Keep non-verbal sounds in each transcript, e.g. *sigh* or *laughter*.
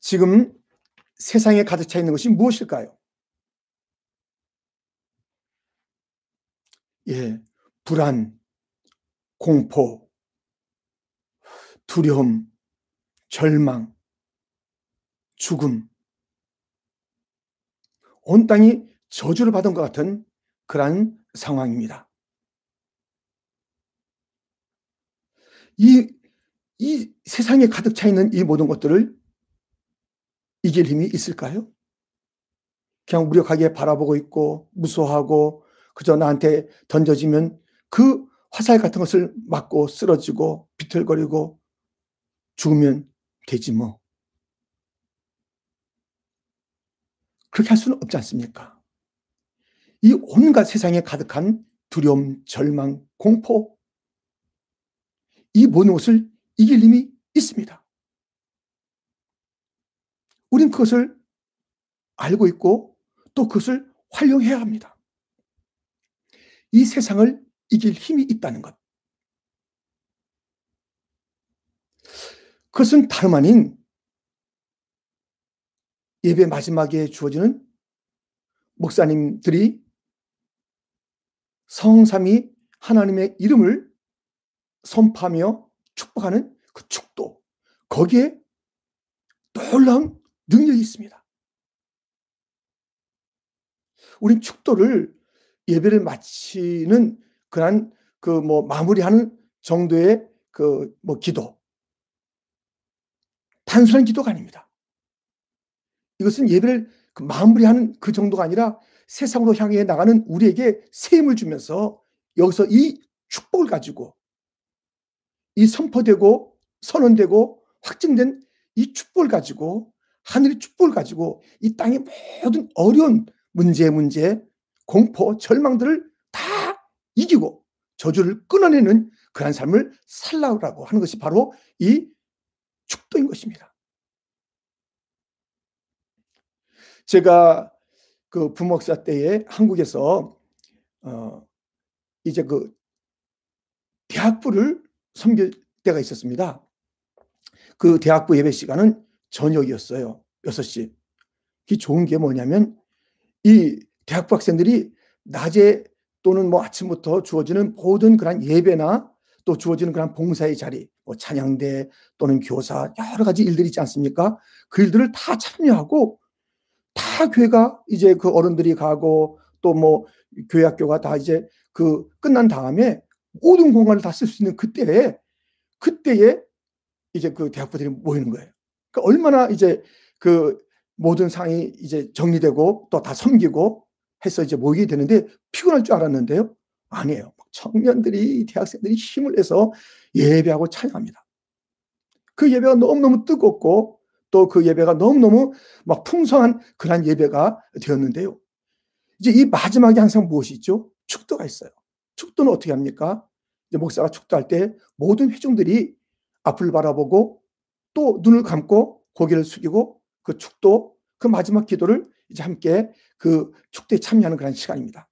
지금 세상에 가득 차 있는 것이 무엇일까요? 예, 불안, 공포, 두려움, 절망, 죽음. 온 땅이 저주를 받은 것 같은 그러한 상황입니다. 이, 이 세상에 가득 차 있는 이 모든 것들을 이길 힘이 있을까요? 그냥 무력하게 바라보고 있고 무서워하고 그저 나한테 던져지면 그 화살 같은 것을 맞고 쓰러지고 비틀거리고 죽으면 되지 뭐. 그렇게 할 수는 없지 않습니까? 이 온갖 세상에 가득한 두려움, 절망, 공포, 이 모든 것을 이길 힘이 있습니다. 우린 그것을 알고 있고 또 그것을 활용해야 합니다. 이 세상을 이길 힘이 있다는 것. 그것은 다름 아닌 예배 마지막에 주어지는 목사님들이 성삼이 하나님의 이름을 선포하며 축복하는 그 축도. 거기에 놀라운 능력이 있습니다. 우린 축도를 예배를 마치는 그런 그 뭐 마무리하는 정도의 그 뭐 기도. 단순한 기도가 아닙니다. 이것은 예배를 그 마무리하는 그 정도가 아니라 세상으로 향해 나가는 우리에게 세임을 주면서 여기서 이 축복을 가지고 이 선포되고 선언되고 확증된 이 축복을 가지고 하늘의 축복을 가지고 이 땅의 모든 어려운 문제 문제 공포 절망들을 다 이기고 저주를 끊어내는 그러한 삶을 살라고 하는 것이 바로 이 축도인 것입니다. 제가 그 부목사 때에 한국에서 어 이제 그 대학부를 섬길 때가 있었습니다. 그 대학부 예배 시간은 저녁이었어요. 6시. 이 좋은 게 뭐냐면 이 대학부 학생들이 낮에 또는 뭐 아침부터 주어지는 모든 그런 예배나 또 주어지는 그런 봉사의 자리, 뭐 찬양대 또는 교사 여러 가지 일들이 있지 않습니까? 그 일들을 다 참여하고 다 교회가 이제 그 어른들이 가고 또 뭐 교회 학교가 다 이제 그 끝난 다음에 모든 공간을 다 쓸 수 있는 그때에 그때에 이제 그 대학부들이 모이는 거예요. 그러니까 얼마나 이제 그 모든 상이 이제 정리되고 또 다 섬기고 해서 이제 모이게 되는데 피곤할 줄 알았는데요. 아니에요. 청년들이 대학생들이 힘을 내서 예배하고 찬양합니다. 그 예배가 너무너무 뜨겁고 또 그 예배가 너무너무 막 풍성한 그런 예배가 되었는데요. 이제 이 마지막에 항상 무엇이 있죠? 축도가 있어요. 축도는 어떻게 합니까? 목사가 축도할 때 모든 회중들이 앞을 바라보고 또 눈을 감고 고개를 숙이고 그 축도 그 마지막 기도를 이제 함께 그 축도에 참여하는 그런 시간입니다.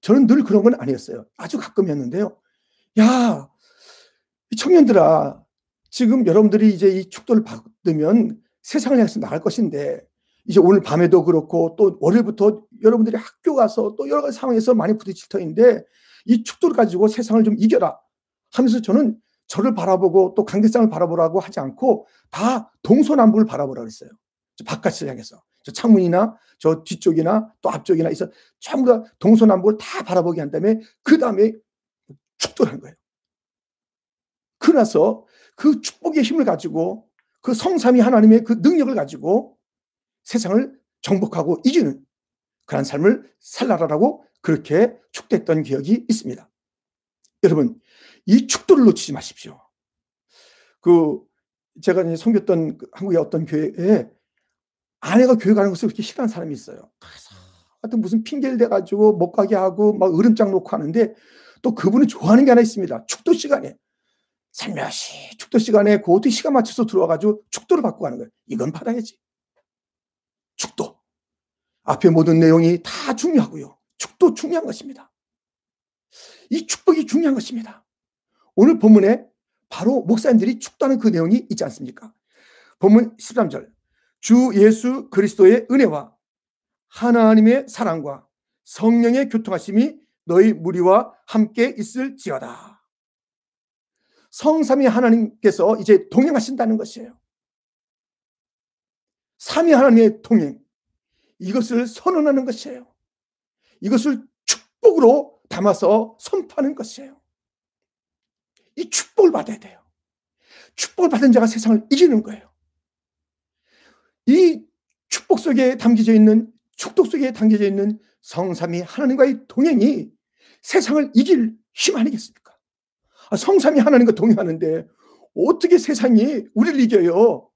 저는 늘 그런 건 아니었어요. 아주 가끔이었는데요. 야, 청년들아, 지금 여러분들이 이제 이 축도를 받으면 세상을 향해서 나갈 것인데, 이제 오늘 밤에도 그렇고 또 월요일부터 여러분들이 학교 가서 또 여러 가지 상황에서 많이 부딪힐 터인데, 이 축도를 가지고 세상을 좀 이겨라 하면서 저는 저를 바라보고 또 강대상을 바라보라고 하지 않고 다 동서남북을 바라보라 그랬어요. 바깥을 향해서. 저 창문이나 저 뒤쪽이나 또 앞쪽이나 있어 전부 다 동서남북을 다 바라보게 한 다음에 그 다음에 축도를 한 거예요. 그러나서 그 축복의 힘을 가지고 그 성삼이 하나님의 그 능력을 가지고 세상을 정복하고 이기는 그런 삶을 살라라라고 그렇게 축됐던 기억이 있습니다. 여러분, 이 축도를 놓치지 마십시오. 그 제가 이제 섬겼던 그 한국의 어떤 교회에 아내가 교회 가는 것을 그렇게 싫어하는 사람이 있어요. 하여튼 무슨 핑계를 대가지고 못 가게 하고 막 으름장 놓고 하는데 또 그분은 좋아하는 게 하나 있습니다. 축도 시간에. 살며시 축도 시간에 그 어떻게 시간 맞춰서 들어와가지고 축도를 받고 가는 거예요. 이건 받아야지. 축도. 앞에 모든 내용이 다 중요하고요. 축도 중요한 것입니다. 이 축복이 중요한 것입니다. 오늘 본문에 바로 목사님들이 축도하는 그 내용이 있지 않습니까? 본문 13절. 주 예수 그리스도의 은혜와 하나님의 사랑과 성령의 교통하심이 너희 무리와 함께 있을지어다. 성삼위 하나님께서 이제 동행하신다는 것이에요. 삼위 하나님의 동행. 이것을 선언하는 것이에요. 이것을 축복으로 담아서 선포하는 것이에요. 이 축복을 받아야 돼요. 축복을 받은 자가 세상을 이기는 거예요. 이 축복 속에 담겨져 있는 축복 속에 담겨져 있는 성삼위 하나님과의 동행이 세상을 이길 힘 아니겠습니까? 아, 성삼위 하나님과 동행하는데 어떻게 세상이 우리를 이겨요?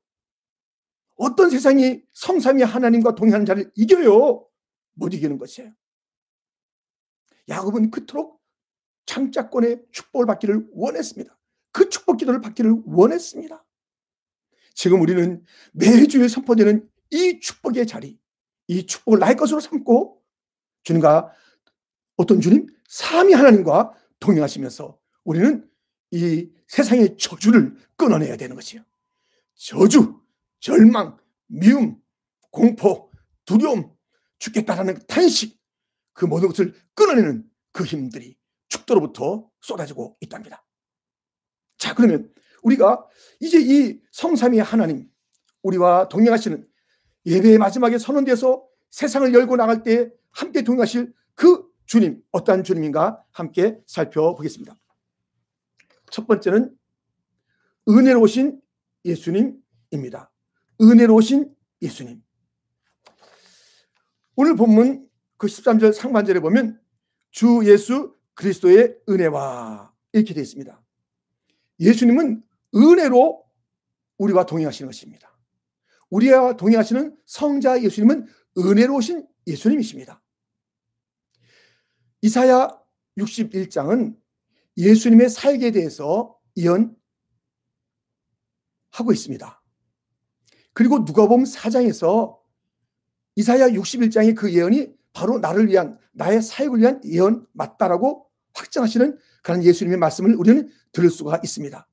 어떤 세상이 성삼위 하나님과 동행하는 자를 이겨요? 못 이기는 것이에요. 야곱은 그토록 장자권의 축복을 받기를 원했습니다. 그 축복 기도를 받기를 원했습니다. 지금 우리는 매주에 선포되는 이 축복의 자리, 이 축복을 나의 것으로 삼고 주님과 어떤 주님? 삼위 하나님과 동행하시면서 우리는 이 세상의 저주를 끊어내야 되는 것이요. 저주, 절망, 미움, 공포, 두려움, 죽겠다라는 탄식, 그 모든 것을 끊어내는 그 힘들이 축도로부터 쏟아지고 있답니다. 자, 그러면 우리가 이제 이 성삼위 하나님, 우리와 동행하시는 예배의 마지막에 선언돼서 세상을 열고 나갈 때 함께 동행하실 그 주님, 어떠한 주님인가 함께 살펴보겠습니다. 첫 번째는 은혜로우신 예수님입니다. 은혜로우신 예수님. 오늘 본문 그 13절 상반절에 보면 주 예수 그리스도의 은혜와 이렇게 되어 있습니다. 예수님은 은혜로 우리와 동행하시는 것입니다. 우리와 동행하시는 성자 예수님은 은혜로우신 예수님이십니다. 이사야 61장은 예수님의 사역에 대해서 예언하고 있습니다. 그리고 누가복음 4장에서 이사야 61장의 그 예언이 바로 나를 위한 나의 사역을 위한 예언 맞다라고 확정하시는 그런 예수님의 말씀을 우리는 들을 수가 있습니다.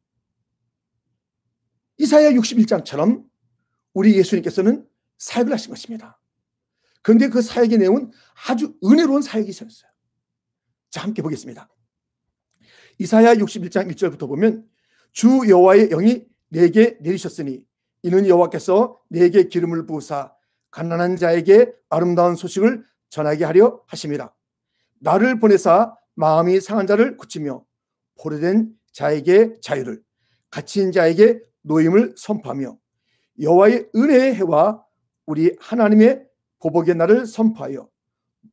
이사야 61장처럼 우리 예수님께서는 사역을 하신 것입니다. 그런데 그 사역의 내용은 아주 은혜로운 사역이셨어요. 자, 함께 보겠습니다. 이사야 61장 1절부터 보면 주 여호와의 영이 내게 내리셨으니 이는 여호와께서 내게 기름을 부으사 가난한 자에게 아름다운 소식을 전하게 하려 하심이라. 나를 보내사 마음이 상한 자를 고치며 포로된 자에게 자유를 갇힌 자에게 노임을 선포하며 여호와의 은혜의 해와 우리 하나님의 보복의 날을 선포하여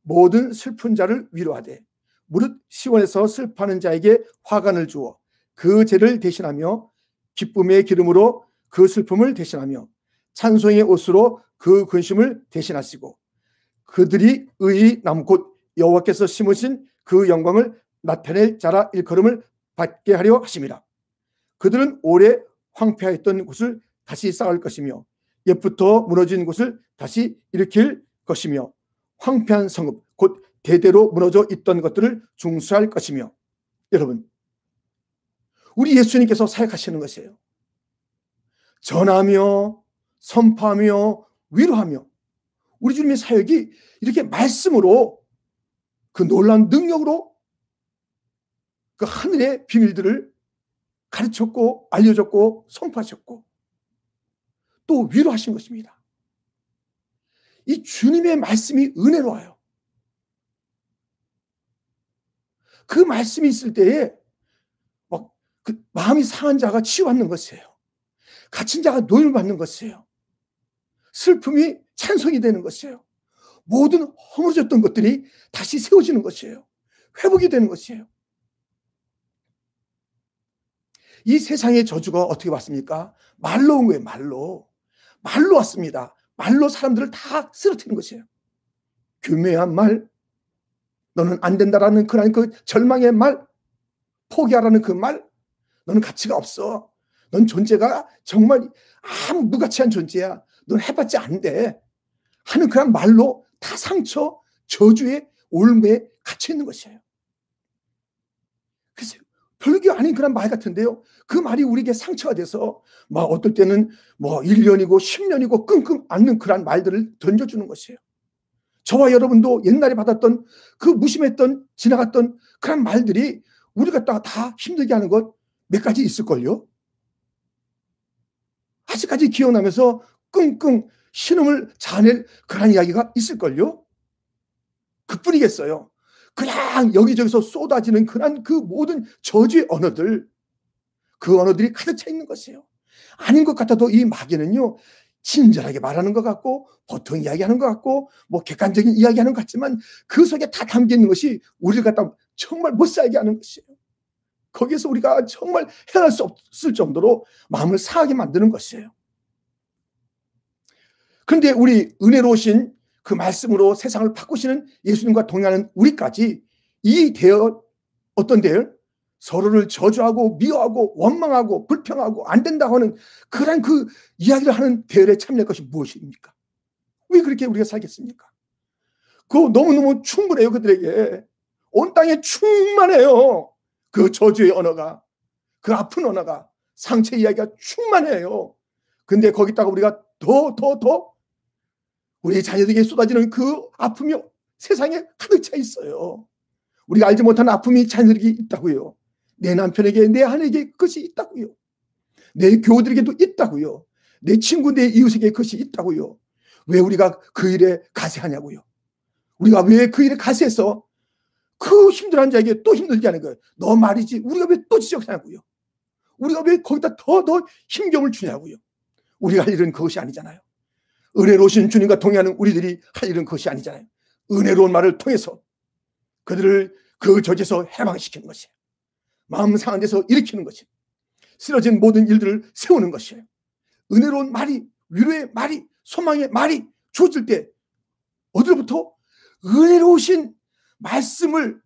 모든 슬픈 자를 위로하되 무릇 시원에서 슬퍼하는 자에게 화관을 주어 그 죄를 대신하며 기쁨의 기름으로 그 슬픔을 대신하며 찬송의 옷으로 그 근심을 대신하시고 그들이 의의 남곧 여호와께서 심으신 그 영광을 나타낼 자라 일컬음을 받게 하려 하심이라. 그들은 오래 황폐하였던 곳을 다시 쌓을 것이며 옛부터 무너진 곳을 다시 일으킬 것이며 황폐한 성읍 곧 대대로 무너져 있던 것들을 중수할 것이며 여러분 우리 예수님께서 사역하시는 것이에요. 전하며 선포하며 위로하며 우리 주님의 사역이 이렇게 말씀으로 그 놀라운 능력으로 그 하늘의 비밀들을 가르쳤고 알려줬고 선포하셨고 또 위로하신 것입니다. 이 주님의 말씀이 은혜로워요. 그 말씀이 있을 때에 막 그 마음이 상한 자가 치유받는 것이에요. 갇힌 자가 노임을 받는 것이에요. 슬픔이 찬송이 되는 것이에요. 모든 허물어졌던 것들이 다시 세워지는 것이에요. 회복이 되는 것이에요. 이 세상의 저주가 어떻게 왔습니까? 말로 온 거예요, 말로. 말로 왔습니다. 말로 사람들을 다 쓰러뜨리는 것이에요. 교묘한 말, 너는 안 된다라는 그런 그 절망의 말, 포기하라는 그 말, 너는 가치가 없어. 넌 존재가 정말 아무 무가치한 존재야. 넌 해봤지 안 돼. 하는 그런 말로 다 상처, 저주의 올무에 갇혀 있는 것이에요. 그래서 별게 아닌 그런 말 같은데요. 그 말이 우리에게 상처가 돼서 막 어떨 때는 뭐 1년이고 10년이고 끙끙 앓는 그런 말들을 던져주는 것이에요. 저와 여러분도 옛날에 받았던 그 무심했던 지나갔던 그런 말들이 우리 갖다가 다 힘들게 하는 것 몇 가지 있을걸요. 아직까지 기억나면서 끙끙 신음을 자낼 그런 이야기가 있을걸요. 그뿐이겠어요. 그냥 여기저기서 쏟아지는 그런 그 모든 저주의 언어들, 그 언어들이 가득 차 있는 것이에요. 아닌 것 같아도 이 마귀는요, 친절하게 말하는 것 같고, 보통 이야기하는 것 같고, 뭐 객관적인 이야기하는 것 같지만, 그 속에 다 담겨 있는 것이 우리를 갖다 정말 못 살게 하는 것이에요. 거기에서 우리가 정말 헤어날 수 없을 정도로 마음을 상하게 만드는 것이에요. 그런데 우리 은혜로우신 그 말씀으로 세상을 바꾸시는 예수님과 동행하는 우리까지 이 대열 어떤 대열 서로를 저주하고 미워하고 원망하고 불평하고 안 된다고 하는 그런 그 이야기를 하는 대열에 참여할 것이 무엇입니까? 왜 그렇게 우리가 살겠습니까? 그거 너무너무 충분해요 그들에게 온 땅에 충만해요 그 저주의 언어가 그 아픈 언어가 상처 이야기가 충만해요 근데 거기다가 우리가 더 더, 더 우리 자녀들에게 쏟아지는 그 아픔이 세상에 가득 차 있어요. 우리가 알지 못한 아픔이 자녀들에게 있다고요. 내 남편에게, 내 아내에게 그것이 있다고요. 내 교우들에게도 있다고요. 내 친구, 내 이웃에게 그것이 있다고요. 왜 우리가 그 일에 가세하냐고요. 우리가 왜 그 일에 가세해서 그 힘들어하는 자에게 또 힘들게 하는 거예요. 너 말이지. 우리가 왜 또 지적하냐고요. 우리가 왜 거기다 더, 더 힘겨움을 주냐고요. 우리가 할 일은 그것이 아니잖아요. 은혜로우신 주님과 동의하는 우리들이 할 일은 그것이 아니잖아요. 은혜로운 말을 통해서 그들을 그 저지에서 해방시키는 것이에요. 마음 상한 데서 일으키는 것이에요. 쓰러진 모든 일들을 세우는 것이에요. 은혜로운 말이 위로의 말이 소망의 말이 주어질 때 어디로부터 은혜로우신 말씀을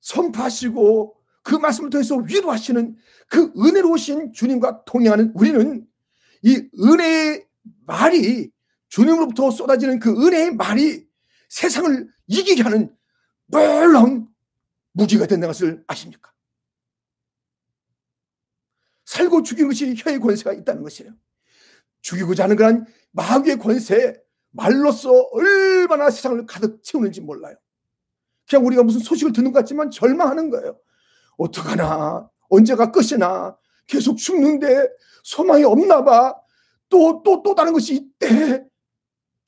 선포하시고 그 말씀을 통해서 위로하시는 그 은혜로우신 주님과 동행하는 우리는 이 은혜의 말이 주님으로부터 쏟아지는 그 은혜의 말이 세상을 이기게 하는 놀라운 무기가 된다는 것을 아십니까? 살고 죽이는 것이 혀의 권세가 있다는 것이에요. 죽이고자 하는 그런 마귀의 권세, 말로써 얼마나 세상을 가득 채우는지 몰라요. 그냥 우리가 무슨 소식을 듣는 것 같지만 절망하는 거예요. 어떡하나, 언제가 끝이나, 계속 죽는데 소망이 없나 봐. 또, 또, 또 다른 것이 있대.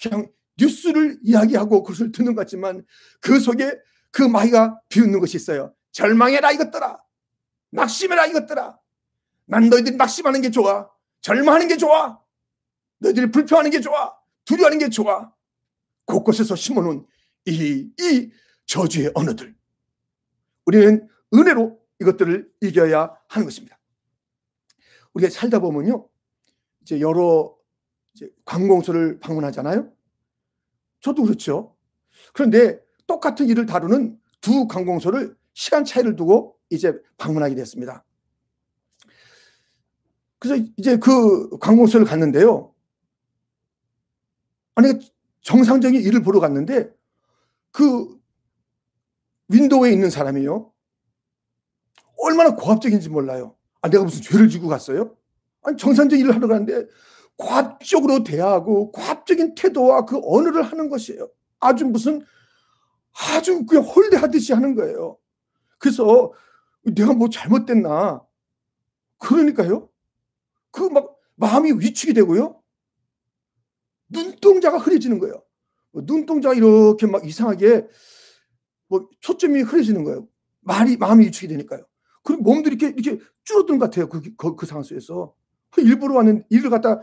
그냥 뉴스를 이야기하고 그것을 듣는 것 같지만 그 속에 그 마이가 비웃는 것이 있어요. 절망해라 이것들아. 낙심해라 이것들아. 난 너희들이 낙심하는 게 좋아. 절망하는 게 좋아. 너희들이 불평하는 게 좋아. 두려워하는 게 좋아. 곳곳에서 심어놓은 이, 이 저주의 언어들. 우리는 은혜로 이것들을 이겨야 하는 것입니다. 우리가 살다 보면요. 이제 여러 이제 관공서를 방문하잖아요. 저도 그렇죠. 그런데 똑같은 일을 다루는 두 관공서를 시간 차이를 두고 이제 방문하게 됐습니다. 그래서 이제 그 관공서를 갔는데요. 아니 정상적인 일을 보러 갔는데 그 윈도우에 있는 사람이요. 얼마나 고압적인지 몰라요. 아, 내가 무슨 죄를 지고 갔어요? 아니 정상적인 일을 하러 가는데 과학적으로 대하고 과학적인 태도와 그 언어를 하는 것이에요. 아주 무슨 아주 그냥 홀대하듯이 하는 거예요. 그래서 내가 뭐 잘못됐나? 그러니까요. 그 막 마음이 위축이 되고요. 눈동자가 흐려지는 거예요. 눈동자가 이렇게 막 이상하게 뭐 초점이 흐려지는 거예요. 말이 마음이 위축이 되니까요. 그리고 몸들이 이렇게 이렇게 줄어든 것 같아요. 그, 그, 그 상황 속에서. 일부러 왔는 일을 갖다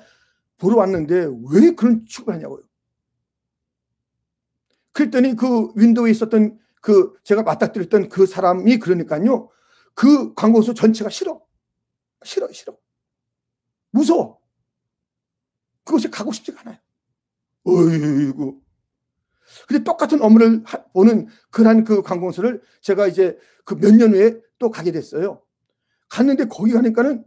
보러 왔는데 왜 그런 취급을 하냐고요. 그랬더니 그 윈도우에 있었던 그 제가 맞닥뜨렸던 그 사람이 그러니까요. 그 관공서 전체가 싫어. 싫어, 싫어. 무서워. 그것이 가고 싶지가 않아요. 어이구. 근데 똑같은 업무를 보는 그런 그 관공서를 제가 이제 그 몇 년 후에 또 가게 됐어요. 갔는데 거기 가니까는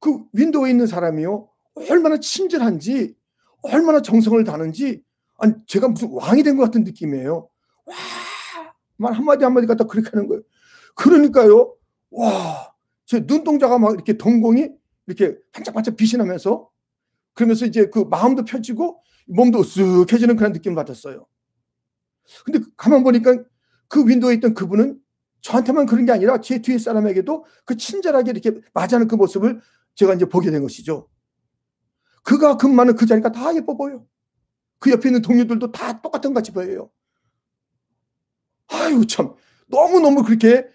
그 윈도우에 있는 사람이요. 얼마나 친절한지, 얼마나 정성을 다는지, 아니, 제가 무슨 왕이 된 것 같은 느낌이에요. 와, 말 한마디 한마디 갖다 그렇게 하는 거예요. 그러니까요, 와, 제 눈동자가 막 이렇게 동공이 이렇게 반짝반짝 빛이 나면서 그러면서 이제 그 마음도 펴지고 몸도 으쓱해지는 그런 느낌을 받았어요. 근데 가만 보니까 그 윈도우에 있던 그분은 저한테만 그런 게 아니라 제 뒤에 사람에게도 그 친절하게 이렇게 맞이하는 그 모습을 제가 이제 보게 된 것이죠. 그가 근무하는 그 자리가 다 예뻐 보여. 그 옆에 있는 동료들도 다 똑같은 같이 보여요. 아유, 참. 너무너무 그렇게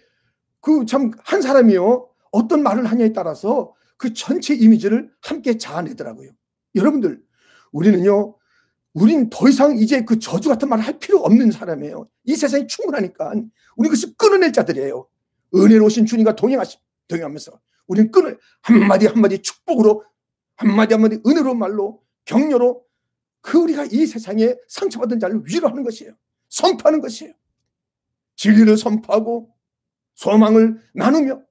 그 참 한 사람이요. 어떤 말을 하냐에 따라서 그 전체 이미지를 함께 자아내더라고요. 여러분들, 우리는요, 우린 더 이상 이제 그 저주 같은 말을 할 필요 없는 사람이에요. 이 세상이 충분하니까. 우리 그것을 끊어낼 자들이에요. 은혜로우신 주님과 동행하시, 동행하면서 우리는 끊을 한마디 한마디 축복으로 한마디 한마디 은혜로운 말로 격려로 그 우리가 이 세상에 상처받은 자를 위로하는 것이에요. 선포하는 것이에요. 진리를 선포하고 소망을 나누며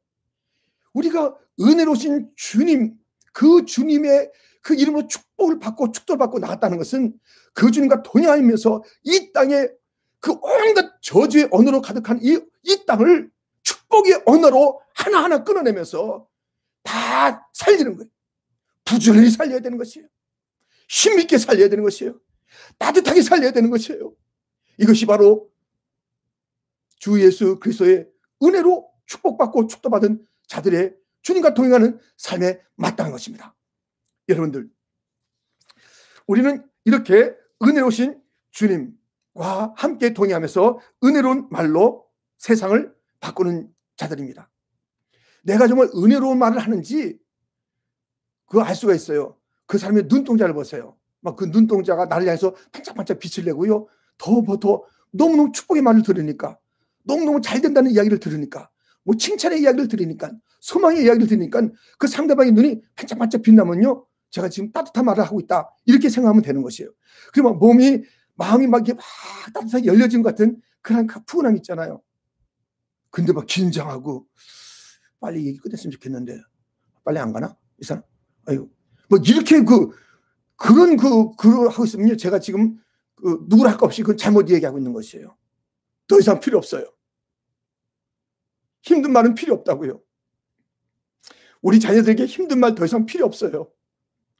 우리가 은혜로우신 주님 그 주님의 그 이름으로 축복을 받고 축도를 받고 나갔다는 것은 그 주님과 동행하면서 이 땅에 그 온갖 저주의 언어로 가득한 이, 이 땅을 축복의 언어로 하나하나 끊어내면서 다 살리는 거예요. 부지런히 살려야 되는 것이에요. 힘있게 살려야 되는 것이에요. 따뜻하게 살려야 되는 것이에요. 이것이 바로 주 예수 그리스도의 은혜로 축복받고 축도받은 자들의 주님과 동행하는 삶에 마땅한 것입니다. 여러분들, 우리는 이렇게 은혜로우신 주님과 함께 동의하면서 은혜로운 말로 세상을 바꾸는 자들입니다. 내가 정말 은혜로운 말을 하는지 그거 알 수가 있어요. 그 사람의 눈동자를 보세요. 막 그 눈동자가 나를 향해서 반짝반짝 빛을 내고요. 더, 더, 너무너무 축복의 말을 들으니까, 너무너무 잘 된다는 이야기를 들으니까, 뭐 칭찬의 이야기를 들으니까, 소망의 이야기를 들으니까 그 상대방의 눈이 반짝반짝 빛나면요. 제가 지금 따뜻한 말을 하고 있다. 이렇게 생각하면 되는 것이에요. 그러면 몸이, 마음이 막, 막 따뜻하게 열려진 것 같은 그런 그 푸근함 있잖아요. 근데 막 긴장하고, 빨리 얘기 끝냈으면 좋겠는데, 빨리 안 가나? 이 사람? 아유, 뭐 이렇게 그, 그런 그, 그 하고 있으면요. 제가 지금 그 누구를 할 것 없이 그 잘못 얘기하고 있는 것이에요. 더 이상 필요 없어요. 힘든 말은 필요 없다고요. 우리 자녀들에게 힘든 말 더 이상 필요 없어요.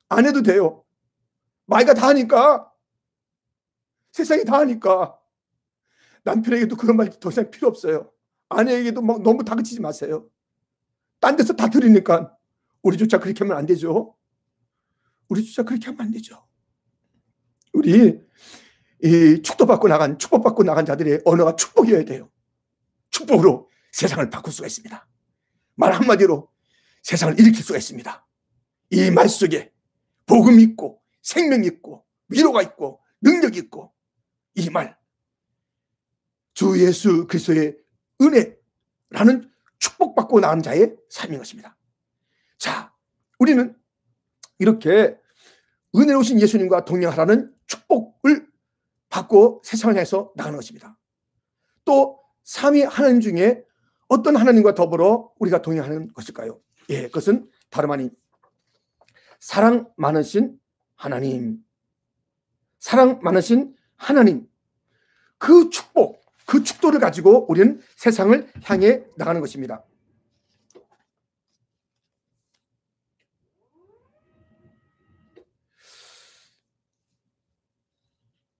안 해도 돼요. 마이가 다 하니까. 세상이 다 하니까. 남편에게도 그런 말 더 이상 필요 없어요. 아내에게도 막 너무 다그치지 마세요. 딴 데서 다 들으니까 우리조차 그렇게 하면 안 되죠. 우리조차 그렇게 하면 안 되죠. 우리 이 축도받고 나간 축복받고 나간 자들의 언어가 축복이어야 돼요. 축복으로 세상을 바꿀 수가 있습니다. 말 한마디로 세상을 일으킬 수가 있습니다. 이 말 속에 복음 있고 생명 있고 위로가 있고 능력 있고 이 말 주 예수 그리스도의 은혜라는 축복받고 나온 자의 삶인 것입니다. 자, 우리는 이렇게 은혜로우신 예수님과 동행하라는 축복을 받고 세상을 향해서 나가는 것입니다. 또 삼위 하나님 중에 어떤 하나님과 더불어 우리가 동행하는 것일까요? 예, 그것은 다름 아닌 사랑 많으신 하나님. 사랑 많으신 하나님. 그 축복, 그 축도를 가지고 우리는 세상을 향해 나가는 것입니다.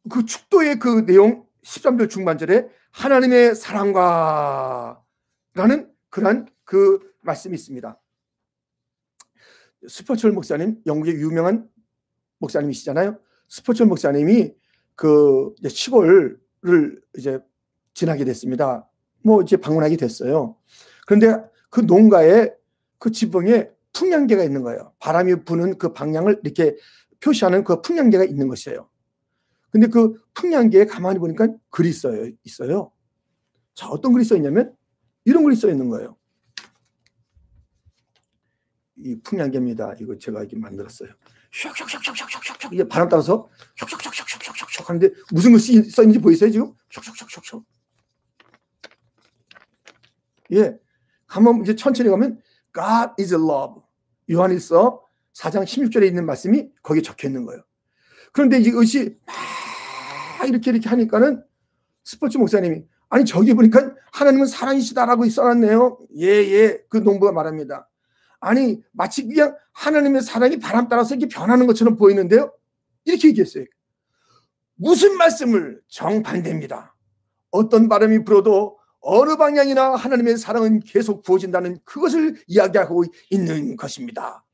그 축도의 그 내용 13절 중반절에 하나님의 사랑과 라는 그러한 그 말씀이 있습니다. 스포철 목사님, 영국의 유명한 목사님이시잖아요. 스포철 목사님이 그 시골을 이제 지나게 됐습니다. 뭐 이제 방문하게 됐어요. 그런데 그 농가에 그 지붕에 풍량계가 있는 거예요. 바람이 부는 그 방향을 이렇게 표시하는 그 풍량계가 있는 것이에요. 근데 그 풍량계에 가만히 보니까 글이 써요, 있어요. 자, 어떤 글이 써 있냐면 이런 글이 써 있는 거예요. 이 풍량계입니다. 이거 제가 이렇게 만들었어요. 슉슉슉슉슉슉슉 이게 바람 따라서 슉슉슉슉슉슉슉 하는데 무슨 글씨 써 있는지 보이세요 지금? 슉슉슉슉슉 예, 한번 이제 천천히 가면 God is love. 요한일서 4장 16절에 있는 말씀이 거기에 적혀 있는 거예요. 그런데 이것이 막 이렇게 이렇게 하니까는 스포츠 목사님이 아니 저기 보니까 하나님은 사랑이시다라고 써놨네요. 예, 예. 그 농부가 말합니다. 아니, 마치 그냥 하나님의 사랑이 바람 따라서 이렇게 변하는 것처럼 보이는데요. 이렇게 얘기했어요. 무슨 말씀을 정반대입니다. 어떤 바람이 불어도 어느 방향이나 하나님의 사랑은 계속 부어진다는 그것을 이야기하고 있는 것입니다.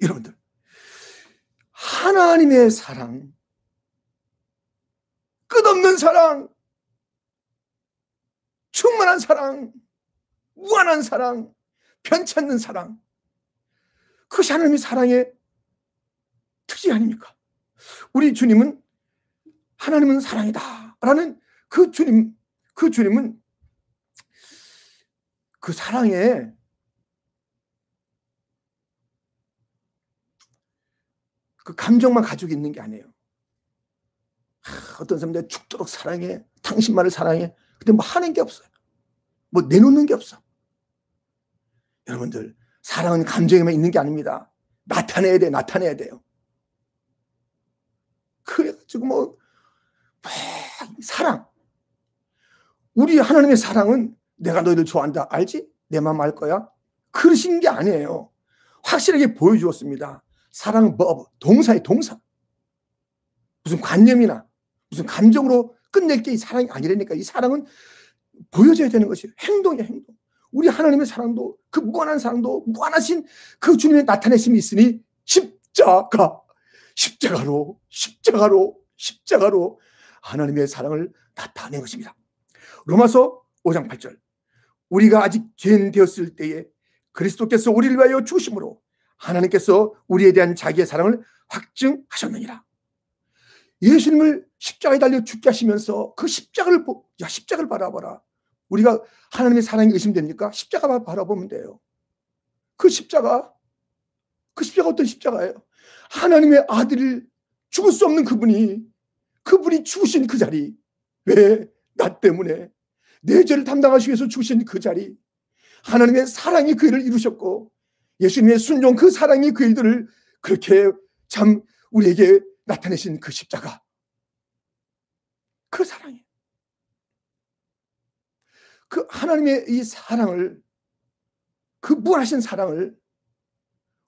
여러분들, 하나님의 사랑, 끝없는 사랑, 충만한 사랑, 무한한 사랑, 변치 않는 사랑. 그것이 하나님의 사랑의 특징 아닙니까? 우리 주님은 하나님은 사랑이다. 라는 그 주님, 그 주님은 그 사랑에 그 감정만 가지고 있는 게 아니에요. 어떤 사람들 죽도록 사랑해. 당신만을 사랑해. 근데 뭐 하는 게 없어요. 뭐 내놓는 게 없어. 여러분들, 사랑은 감정에만 있는 게 아닙니다. 나타내야 돼, 나타내야 돼요. 그래가지고 뭐, 사랑. 우리 하나님의 사랑은 내가 너희들 좋아한다. 알지? 내 마음 알 거야? 그러신 게 아니에요. 확실하게 보여주었습니다. 사랑은 뭐, 동사의 동사. 무슨 관념이나 무슨 감정으로 끝낼 게 이 사랑이 아니라니까. 이 사랑은 보여줘야 되는 것이에요. 행동이야, 행동. 우리 하나님의 사랑도 그 무한한 사랑도 무한하신 그 주님의 나타내심이 있으니 십자가, 십자가로, 십자가로, 십자가로 하나님의 사랑을 나타낸 것입니다. 로마서 5장 8절. 우리가 아직 죄인 되었을 때에 그리스도께서 우리를 위하여 주심으로 하나님께서 우리에 대한 자기의 사랑을 확증하셨느니라. 예수님을 십자가에 달려 죽게 하시면서 그 십자가를 야 십자가를 바라봐라. 우리가 하나님의 사랑이 의심됩니까? 십자가만 바라보면 돼요. 그 십자가 그 십자가 어떤 십자가예요? 하나님의 아들을 죽을 수 없는 그분이 그분이 죽으신 그 자리 왜? 나 때문에 내 죄를 담당하시기 위해서 죽으신 그 자리 하나님의 사랑이 그 일을 이루셨고 예수님의 순종 그 사랑이 그 일들을 그렇게 참 우리에게 나타내신 그 십자가 그 사랑이에요. 그 하나님의 이 사랑을 그 무한하신 사랑을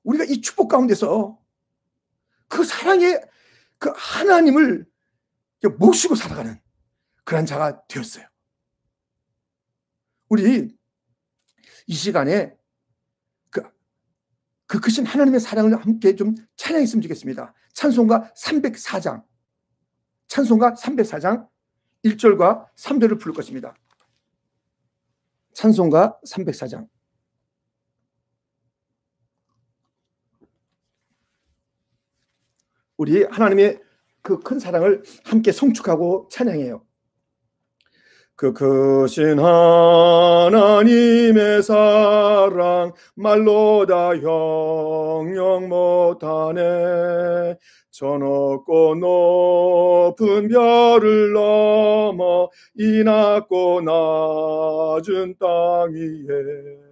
우리가 이 축복 가운데서 그 사랑의 그 하나님을 모시고 살아가는 그런 자가 되었어요. 우리 이 시간에 그, 그 크신 하나님의 사랑을 함께 좀 찬양했으면 좋겠습니다. 찬송가 304장, 찬송가 304장 1절과 3절을 부를 것입니다. 찬송가 304장. 우리 하나님의 그 큰 사랑을 함께 성축하고 찬양해요. 그 크신 하나님의 사랑 말로 다 형용 못하네 저 높고 높은 별을 넘어 이 낮고 낮은 땅 위에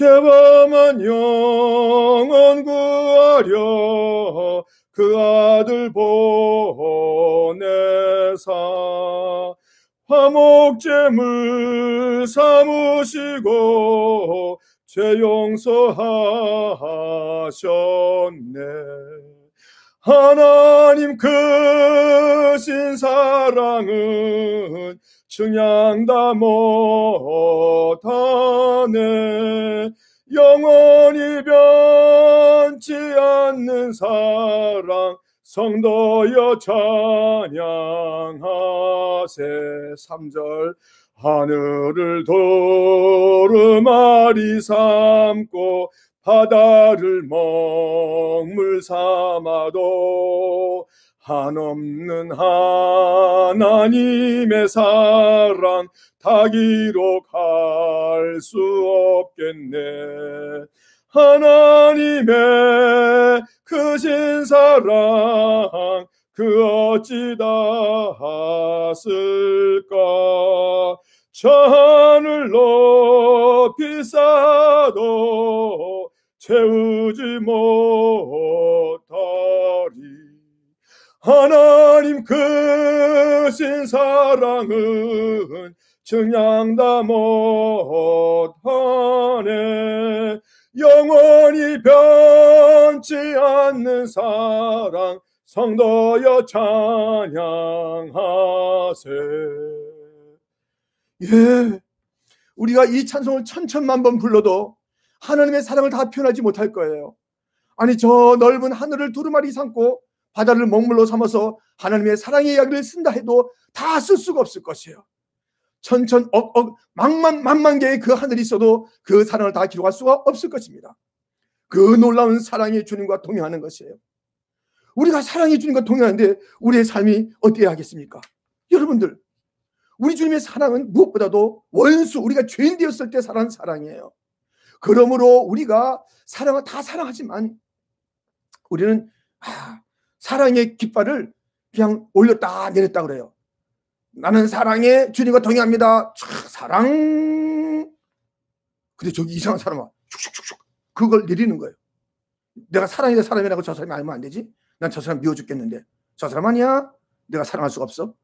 죄범한 영혼 구하려 그 아들 보내사 화목제물 삼으시고 죄 용서하셨네 하나님 크신 사랑은 증양 다 못하네. 영원히 변치 않는 사랑 성도여 찬양하세. 3절 하늘을 도르마리 삼고 바다를 먹물 삼아도 한없는 하나님의 사랑 다 기록할 수 없겠네. 하나님의 크신 사랑 그 어찌 다하을까? 저 하늘 높이 쌓도 채우지 못하리. 하나님 크신 사랑은 증량 다 못하네. 영원히 변치 않는 사랑 성도여 찬양하세. 예. 우리가 이 찬송을 천천만 번 불러도 하나님의 사랑을 다 표현하지 못할 거예요 아니 저 넓은 하늘을 두루마리 삼고 바다를 먹물로 삼아서 하나님의 사랑의 이야기를 쓴다 해도 다 쓸 수가 없을 것이에요. 천천 억, 억 만만 만만 개의 그 하늘이 있어도 그 사랑을 다 기록할 수가 없을 것입니다. 그 놀라운 사랑의 주님과 동행하는 것이에요. 우리가 사랑의 주님과 동행하는데 우리의 삶이 어때야 하겠습니까? 여러분들, 우리 주님의 사랑은 무엇보다도 원수, 우리가 죄인 되었을 때 사랑한 사랑이에요. 그러므로 우리가 사랑을 다 사랑하지만 우리는 아, 사랑의 깃발을 그냥 올렸다 내렸다 그래요. 나는 사랑의 주님과 동의합니다. 촤, 사랑. 근데 저기 이상한 사람아, 슉슉슉슉 그걸 내리는 거예요. 내가 사랑이다 사람이라고 저 사람이 알면 안 되지? 난 저 사람 미워 죽겠는데 저 사람 아니야? 내가 사랑할 수가 없어?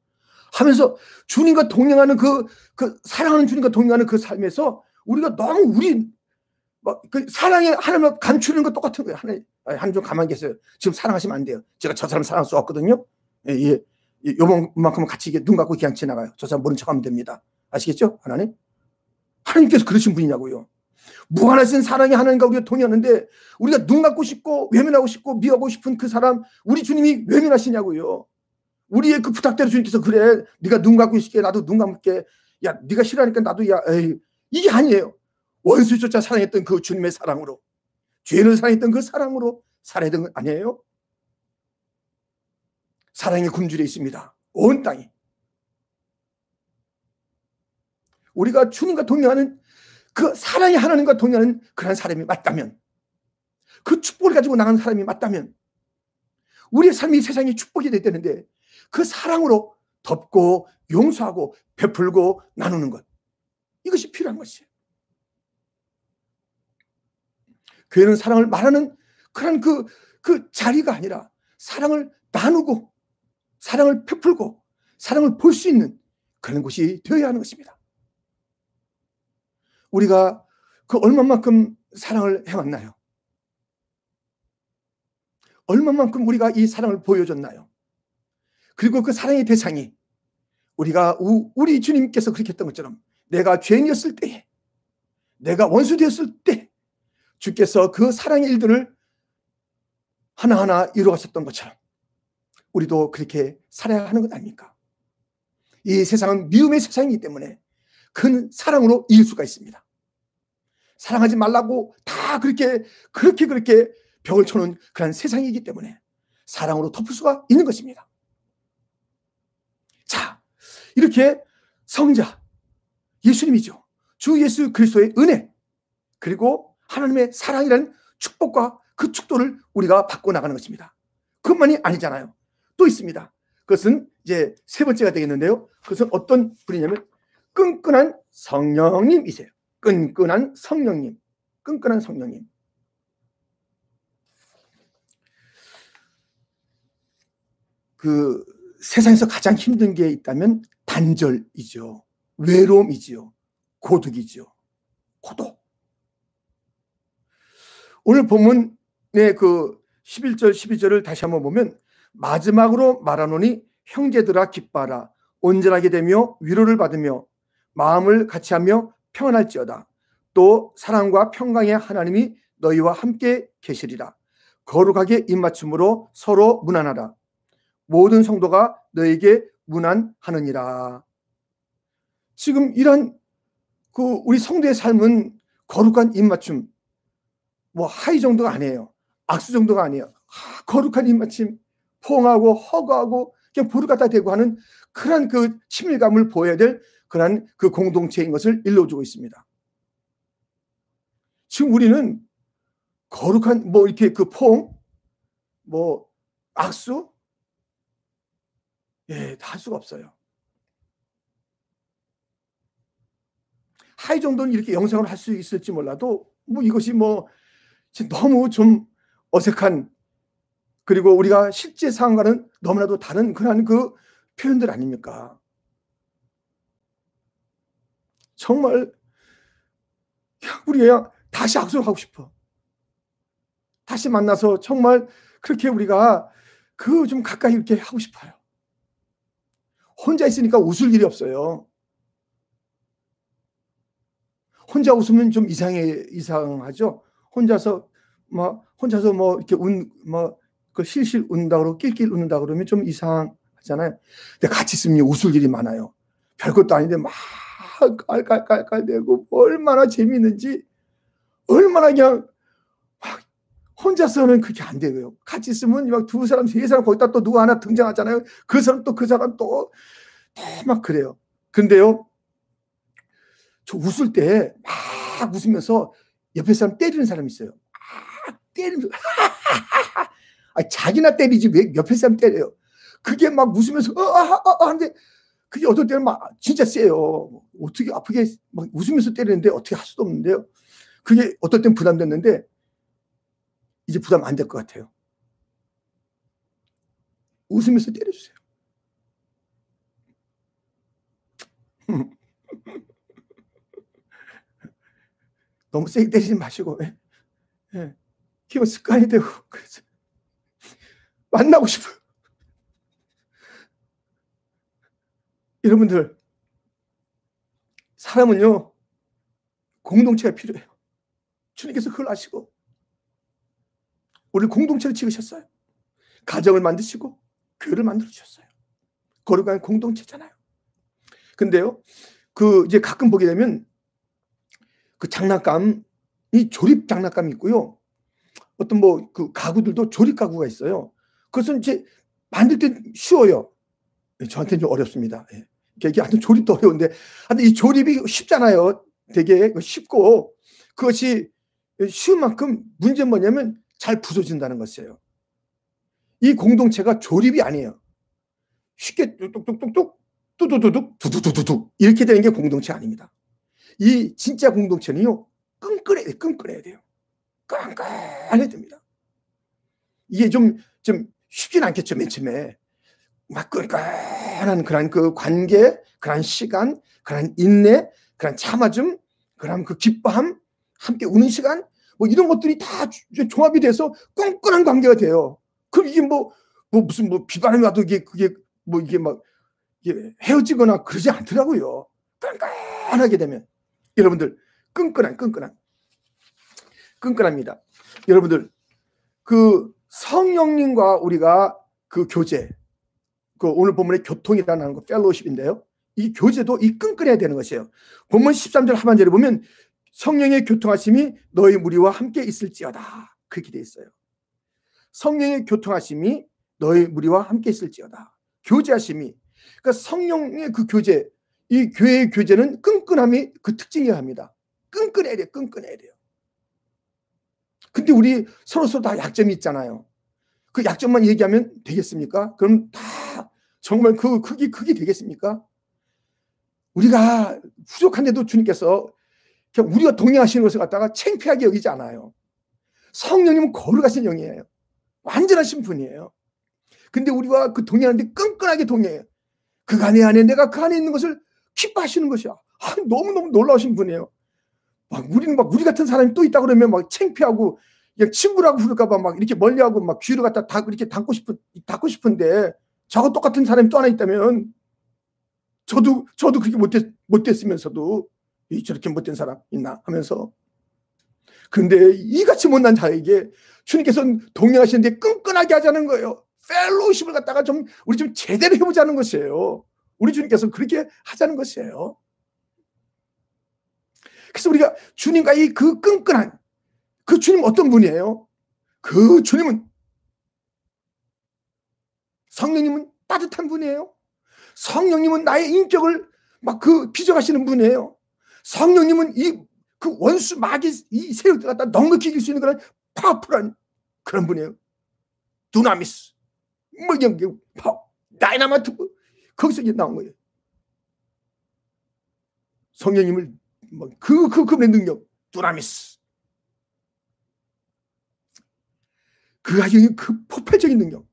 하면서 주님과 동행하는 그, 그 사랑하는 주님과 동행하는 그 삶에서 우리가 너무 우리 뭐그 사랑의 하나님을 감추는 거 똑같은 거예요. 하나님, 하나님 좀 가만히 계세요. 지금 사랑하시면 안 돼요. 제가 저 사람 사랑할 수 없거든요. 예, 예. 요만큼은 같이 눈 감고 그냥 지나가요. 저 사람 모른 척하면 됩니다. 아시겠죠? 하나님? 하나님께서 그러신 분이냐고요. 무한하신 사랑이 하나님과 우리가 통하는데 우리가 눈 감고 싶고 외면하고 싶고 미워하고 싶은 그 사람 우리 주님이 외면하시냐고요. 우리의 그 부탁대로 주님께서 그래 네가 눈 감고 있을게 나도 눈 감을게 야 네가 싫어하니까 나도 야 에이 이게 아니에요. 원수조차 사랑했던 그 주님의 사랑으로 죄를 사랑했던 그 사랑으로 살아야던 건 아니에요? 사랑의 굶주려 있습니다. 온 땅이. 우리가 주님과 동행하는 그 사랑의 하나님과 동행하는 그런 사람이 맞다면 그 축복을 가지고 나가는 사람이 맞다면 우리의 삶이 세상에 축복이 돼야 되는데 그 사랑으로 덮고 용서하고 베풀고 나누는 것 이것이 필요한 것이에요. 교회는 사랑을 말하는 그런 그, 그 자리가 아니라 사랑을 나누고 사랑을 베풀고 사랑을 볼 수 있는 그런 곳이 되어야 하는 것입니다. 우리가 그 얼마만큼 사랑을 해왔나요? 얼마만큼 우리가 이 사랑을 보여줬나요? 그리고 그 사랑의 대상이 우리가 우리 주님께서 그렇게 했던 것처럼 내가 죄인이었을 때에 내가 원수 되었을 때 주께서 그 사랑의 일들을 하나하나 이루어가셨던 것처럼 우리도 그렇게 살아야 하는 것 아닙니까? 이 세상은 미움의 세상이기 때문에 큰 사랑으로 이길 수가 있습니다. 사랑하지 말라고 다 그렇게 그렇게 그렇게 벽을 쳐놓은 그런 세상이기 때문에 사랑으로 덮을 수가 있는 것입니다. 자, 이렇게 성자 예수님이죠. 주 예수 그리스도의 은혜 그리고 하나님의 사랑이라는 축복과 그 축도를 우리가 받고 나가는 것입니다. 그것만이 아니잖아요. 또 있습니다. 그것은 이제 세 번째가 되겠는데요. 그것은 어떤 분이냐면 끈끈한 성령님이세요. 끈끈한 성령님. 끈끈한 성령님. 그 세상에서 가장 힘든 게 있다면 단절이죠. 외로움이지요. 고독이죠. 고독. 오늘 본문의 그 11절 12절을 다시 한번 보면 마지막으로 말하노니 형제들아 기뻐라. 온전하게 되며 위로를 받으며 마음을 같이 하며 평안할지어다. 또 사랑과 평강의 하나님이 너희와 함께 계시리라. 거룩하게 입맞춤으로 서로 무난하라. 모든 성도가 너에게 무난하느니라. 지금 이런 그 우리 성도의 삶은 거룩한 입맞춤 뭐 하이 정도가 아니에요. 악수 정도가 아니에요. 아, 거룩한 입맞춤, 포옹하고 허거하고 그냥 부르 갖다 대고 하는 그런 그 친밀감을 보여야 될 그런 그 공동체인 것을 일러주고 있습니다. 지금 우리는 거룩한 뭐 이렇게 그 포옹, 뭐 악수, 예, 다 할 수가 없어요. 하이 정도는 이렇게 영상을 할수 있을지 몰라도 뭐 이것이 뭐 너무 좀 어색한 그리고 우리가 실제 상황과는 너무나도 다른 그런 그 표현들 아닙니까? 정말 우리가 다시 악수하고 싶어. 다시 만나서 정말 그렇게 우리가 그 좀 가까이 이렇게 하고 싶어요. 혼자 있으니까 웃을 일이 없어요. 혼자 웃으면 좀 이상해 이상하죠. 혼자서 뭐 혼자서 뭐 이렇게 운뭐그 실실 운다 그러고 낄낄 웃는다 그러면 좀 이상하잖아요. 근데 같이 있으면 웃을 일이 많아요. 별것도 아닌데 막 깔깔깔깔대고 얼마나 재밌는지 얼마나 그냥 막 혼자서는 그렇게 안 되고요. 같이 있으면 막 두 사람, 세 사람 거기다 또 누구 하나 등장하잖아요. 그 사람 또 그 사람 또 막 그래요. 근데요, 저 웃을 때 막 웃으면서 옆에 사람 때리는 사람이 있어요. 막 때리면서 아, 자기나 때리지 왜 옆에 사람 때려요. 그게 막 웃으면서 어, 아, 아, 아, 하는데 그게 어떨 때는 막 진짜 세요. 어떻게 아프게 막 웃으면서 때리는데 어떻게 할 수도 없는데요. 그게 어떨 땐 부담됐는데 이제 부담 안 될 것 같아요. 웃으면서 때려주세요. *laughs* 너무 세게 때리지 마시고, 예. 예. 기본 습관이 되고, *laughs* 그래서 만나고 싶어요. 여러분들, 사람은요, 공동체가 필요해요. 주님께서 그걸 아시고, 우리 공동체를 지으셨어요. 가정을 만드시고, 교회를 만들어 주셨어요. 거룩한 공동체잖아요. 근데요, 그 이제 가끔 보게 되면 그 장난감 이 조립 장난감이 있고요. 어떤 뭐 그 가구들도 조립 가구가 있어요. 그것은 이제 만들 때 쉬워요. 예, 저한테는 좀 어렵습니다. 예. 이게 하여튼 조립도 어려운데 하여튼 이 조립이 쉽잖아요. 되게 쉽고 그것이 쉬운 만큼 문제는 뭐냐면 잘 부서진다는 것이에요. 이 공동체가 조립이 아니에요. 쉽게 뚝뚝뚝뚝 뚜두두둑 두두두두둑 이렇게 되는 게 공동체 아닙니다. 이 진짜 공동체는요 끈끈해야 돼, 끈끈해야 돼요. 끈끈해야 됩니다. 이게 좀, 좀 쉽진 않겠죠, 맨 처음에. 막 끈끈한 그런 그 관계, 그런 시간, 그런 인내, 그런 참아줌, 그런 그 기뻐함, 함께 우는 시간, 뭐 이런 것들이 다 종합이 돼서 끈끈한 관계가 돼요. 그럼 이게 뭐, 뭐 무슨 뭐 비바람이 와도 이게 그게 뭐 이게 막 헤어지거나 그러지 않더라고요. 끈끈하게 되면. 여러분들, 끈끈한, 끈끈한. 끈끈합니다. 여러분들, 그 성령님과 우리가 그 교제, 그 오늘 본문의 교통이라는 거, 펠로우십인데요. 이 교제도 이 끈끈해야 되는 것이에요. 본문 13절 하반절에 보면 성령의 교통하심이 너희 무리와 함께 있을지어다. 그렇게 돼 있어요. 성령의 교통하심이 너희 무리와 함께 있을지어다. 교제하심이 그러니까 성령의 그 교제, 이 교회의 교제는 끈끈함이 그 특징이어야 합니다. 끈끈해야 돼요. 끈끈해야 돼요. 근데 우리 서로 서로 다 약점이 있잖아요. 그 약점만 얘기하면 되겠습니까? 그럼 다 정말 그 크기 크기 되겠습니까? 우리가 부족한데도 주님께서 우리가 동행하시는 것을 갖다가 창피하게 여기지 않아요. 성령님은 거룩하신 영이에요. 완전하신 분이에요. 근데 우리와 그 동행하는데 끈끈하게 동행해요. 그가 내 안에 내가 그 안에 있는 것을 기뻐하시는 것이야. 아, 너무너무 놀라우신 분이에요. 막 우리는 막 우리 같은 사람이 또 있다 그러면 막 창피하고 그냥 친구라고 부를까봐 막 이렇게 멀리하고 막 귀를 갖다 다 이렇게 담고 싶은 닫고 싶은데 저거 똑같은 사람이 또 하나 있다면 저도 저도 그렇게 못됐 못됐으면서도 이 저렇게 못된 사람 있나 하면서 그런데 이같이 못난 자에게 주님께서는 동행하시는데 끈끈하게 하자는 거예요. 펠로우십을 갖다가 좀 우리 좀 제대로 해보자는 것이에요. 우리 주님께서 그렇게 하자는 것이에요. 그래서 우리가 주님과 이그 끈끈한 그 주님 어떤 분이에요? 그 주님은 성령님은 따뜻한 분이에요. 성령님은 나의 인격을 막 그 비정하시는 분이에요. 성령님은 이 그 원수 마귀 이 세력을 갖다 넉넉히 이길 수 있는 그런 powerful한 그런 분이에요. 두나미스. 뭐 여기 다이나마이트 거기서 이제 나온 거예요. 성령님을 뭐그그 그분의 능력 두나미스 그 가정의 그 폭발적인 능력.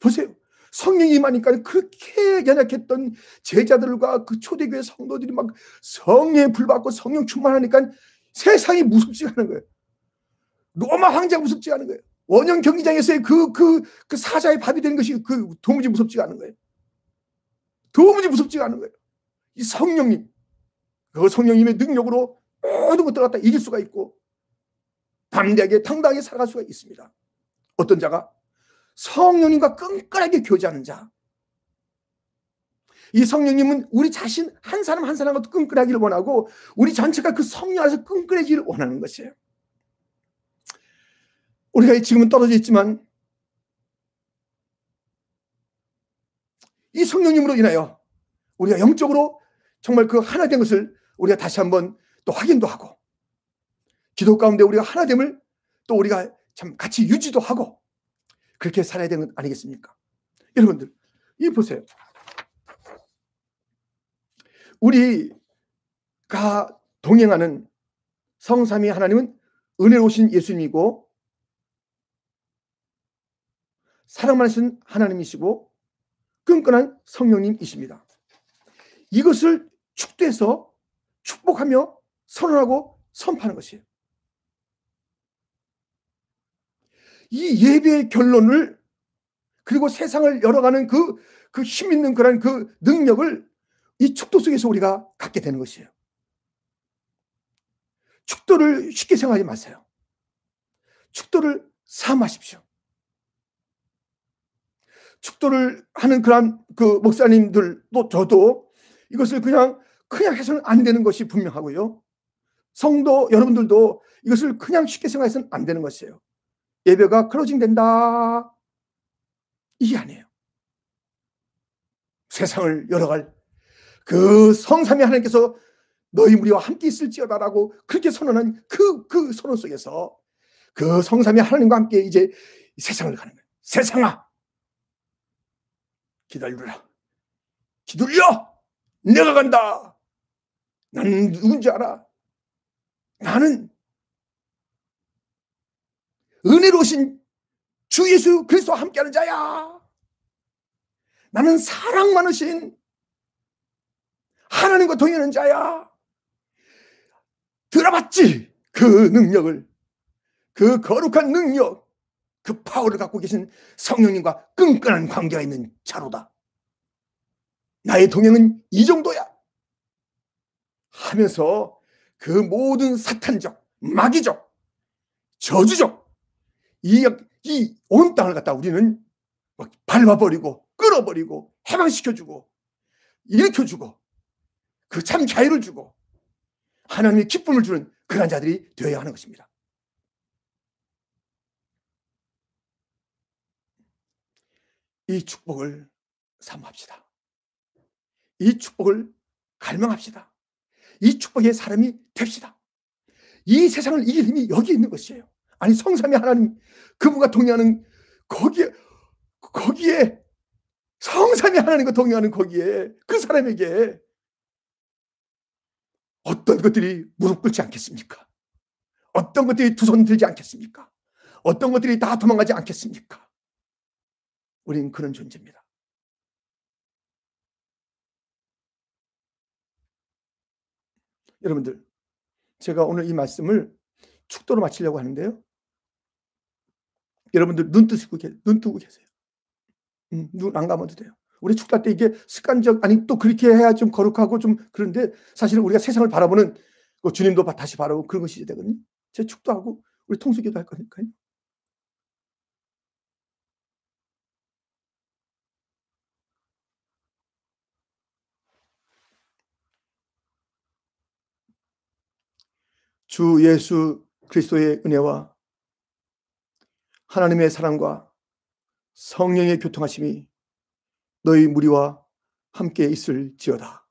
보세요. 성령이 임하니까 그렇게 연약했던 제자들과 그 초대교회 성도들이 막 성령에 불받고 성령 충만하니까 세상이 무섭지 않은 거예요. 로마 황제가 무섭지 않은 거예요. 원형 경기장에서의 그, 그, 그 사자의 밥이 되는 것이 그 도무지 무섭지가 않은 거예요. 도무지 무섭지가 않은 거예요. 이 성령님, 그 성령님의 능력으로 모든 것들 갖다 이길 수가 있고 담대하게 당당하게 살아갈 수가 있습니다. 어떤 자가 성령님과 끈끈하게 교제하는 자. 이 성령님은 우리 자신 한 사람 한 사람과 끈끈하기를 원하고 우리 전체가 그 성령 안에서 끈끈해지기를 원하는 것이에요. 우리가 지금은 떨어져 있지만 이 성령님으로 인하여 우리가 영적으로 정말 그 하나 된 것을 우리가 다시 한번 또 확인도 하고 기도 가운데 우리가 하나됨을 또 우리가 참 같이 유지도 하고 그렇게 살아야 되는 것 아니겠습니까? 여러분들, 이 보세요. 우리가 동행하는 성삼위 하나님은 은혜로우신 예수님이고 사랑 많으신 하나님이시고 끈끈한 성령님이십니다. 이것을 축도해서 축복하며 선언하고 선포하는 것이에요. 이 예배의 결론을 그리고 세상을 열어가는 그, 그 힘 있는 그런 그 능력을 이 축도 속에서 우리가 갖게 되는 것이에요. 축도를 쉽게 생각하지 마세요. 축도를 사마십시오. 축도를 하는 그런 그 목사님들도 저도 이것을 그냥 그냥 해서는 안 되는 것이 분명하고요. 성도 여러분들도 이것을 그냥 쉽게 생각해서는 안 되는 것이에요. 예배가 클로징 된다. 이게 아니에요. 세상을 열어갈 그 성삼위 하나님께서 너희 무리와 함께 있을지어다라고 그렇게 선언한 그, 그 선언 속에서 그 성삼위 하나님과 함께 이제 세상을 가는 거예요. 세상아! 기다려라. 기둘려! 내가 간다! 나는 누군지 알아? 나는 은혜로우신 주 예수 그리스도와 함께하는 자야. 나는 사랑 많으신 하나님과 동행하는 자야. 들어봤지? 그 능력을. 그 거룩한 능력. 그 파워를 갖고 계신 성령님과 끈끈한 관계가 있는 자로다. 나의 동행은 이 정도야. 하면서 그 모든 사탄적, 마귀적, 저주적, 이, 온 땅을 갖다 우리는 막 밟아버리고, 끌어버리고, 해방시켜주고, 일으켜주고, 그 참 자유를 주고, 하나님의 기쁨을 주는 그런 자들이 되어야 하는 것입니다. 이 축복을 사모합시다. 이 축복을 갈망합시다. 이 축복의 사람이 됩시다. 이 세상을 이길 힘이 여기 있는 것이에요. 아니 성삼위 하나님 그분과 동의하는 거기에 거기에 성삼위 하나님과 동의하는 거기에 그 사람에게 어떤 것들이 무릎 꿇지 않겠습니까? 어떤 것들이 두 손 들지 않겠습니까? 어떤 것들이 다 도망가지 않겠습니까? 우리는 그런 존재입니다. 여러분들, 제가 오늘 이 말씀을 축도로 마치려고 하는데요. 여러분들 눈 뜨시고 눈 뜨고 계세요. 음, 눈안 감아도 돼요. 우리 축도할 때 이게 습관적 아니 또 그렇게 해야 좀 거룩하고 좀 그런데 사실은 우리가 세상을 바라보는 그 주님도 다시 바라보고 그런 것이 되거든요. 제 축도하고 우리 통수기도 할 거니까요. 주 예수 그리스도의 은혜와 하나님의 사랑과 성령의 교통하심이 너희 무리와 함께 있을지어다.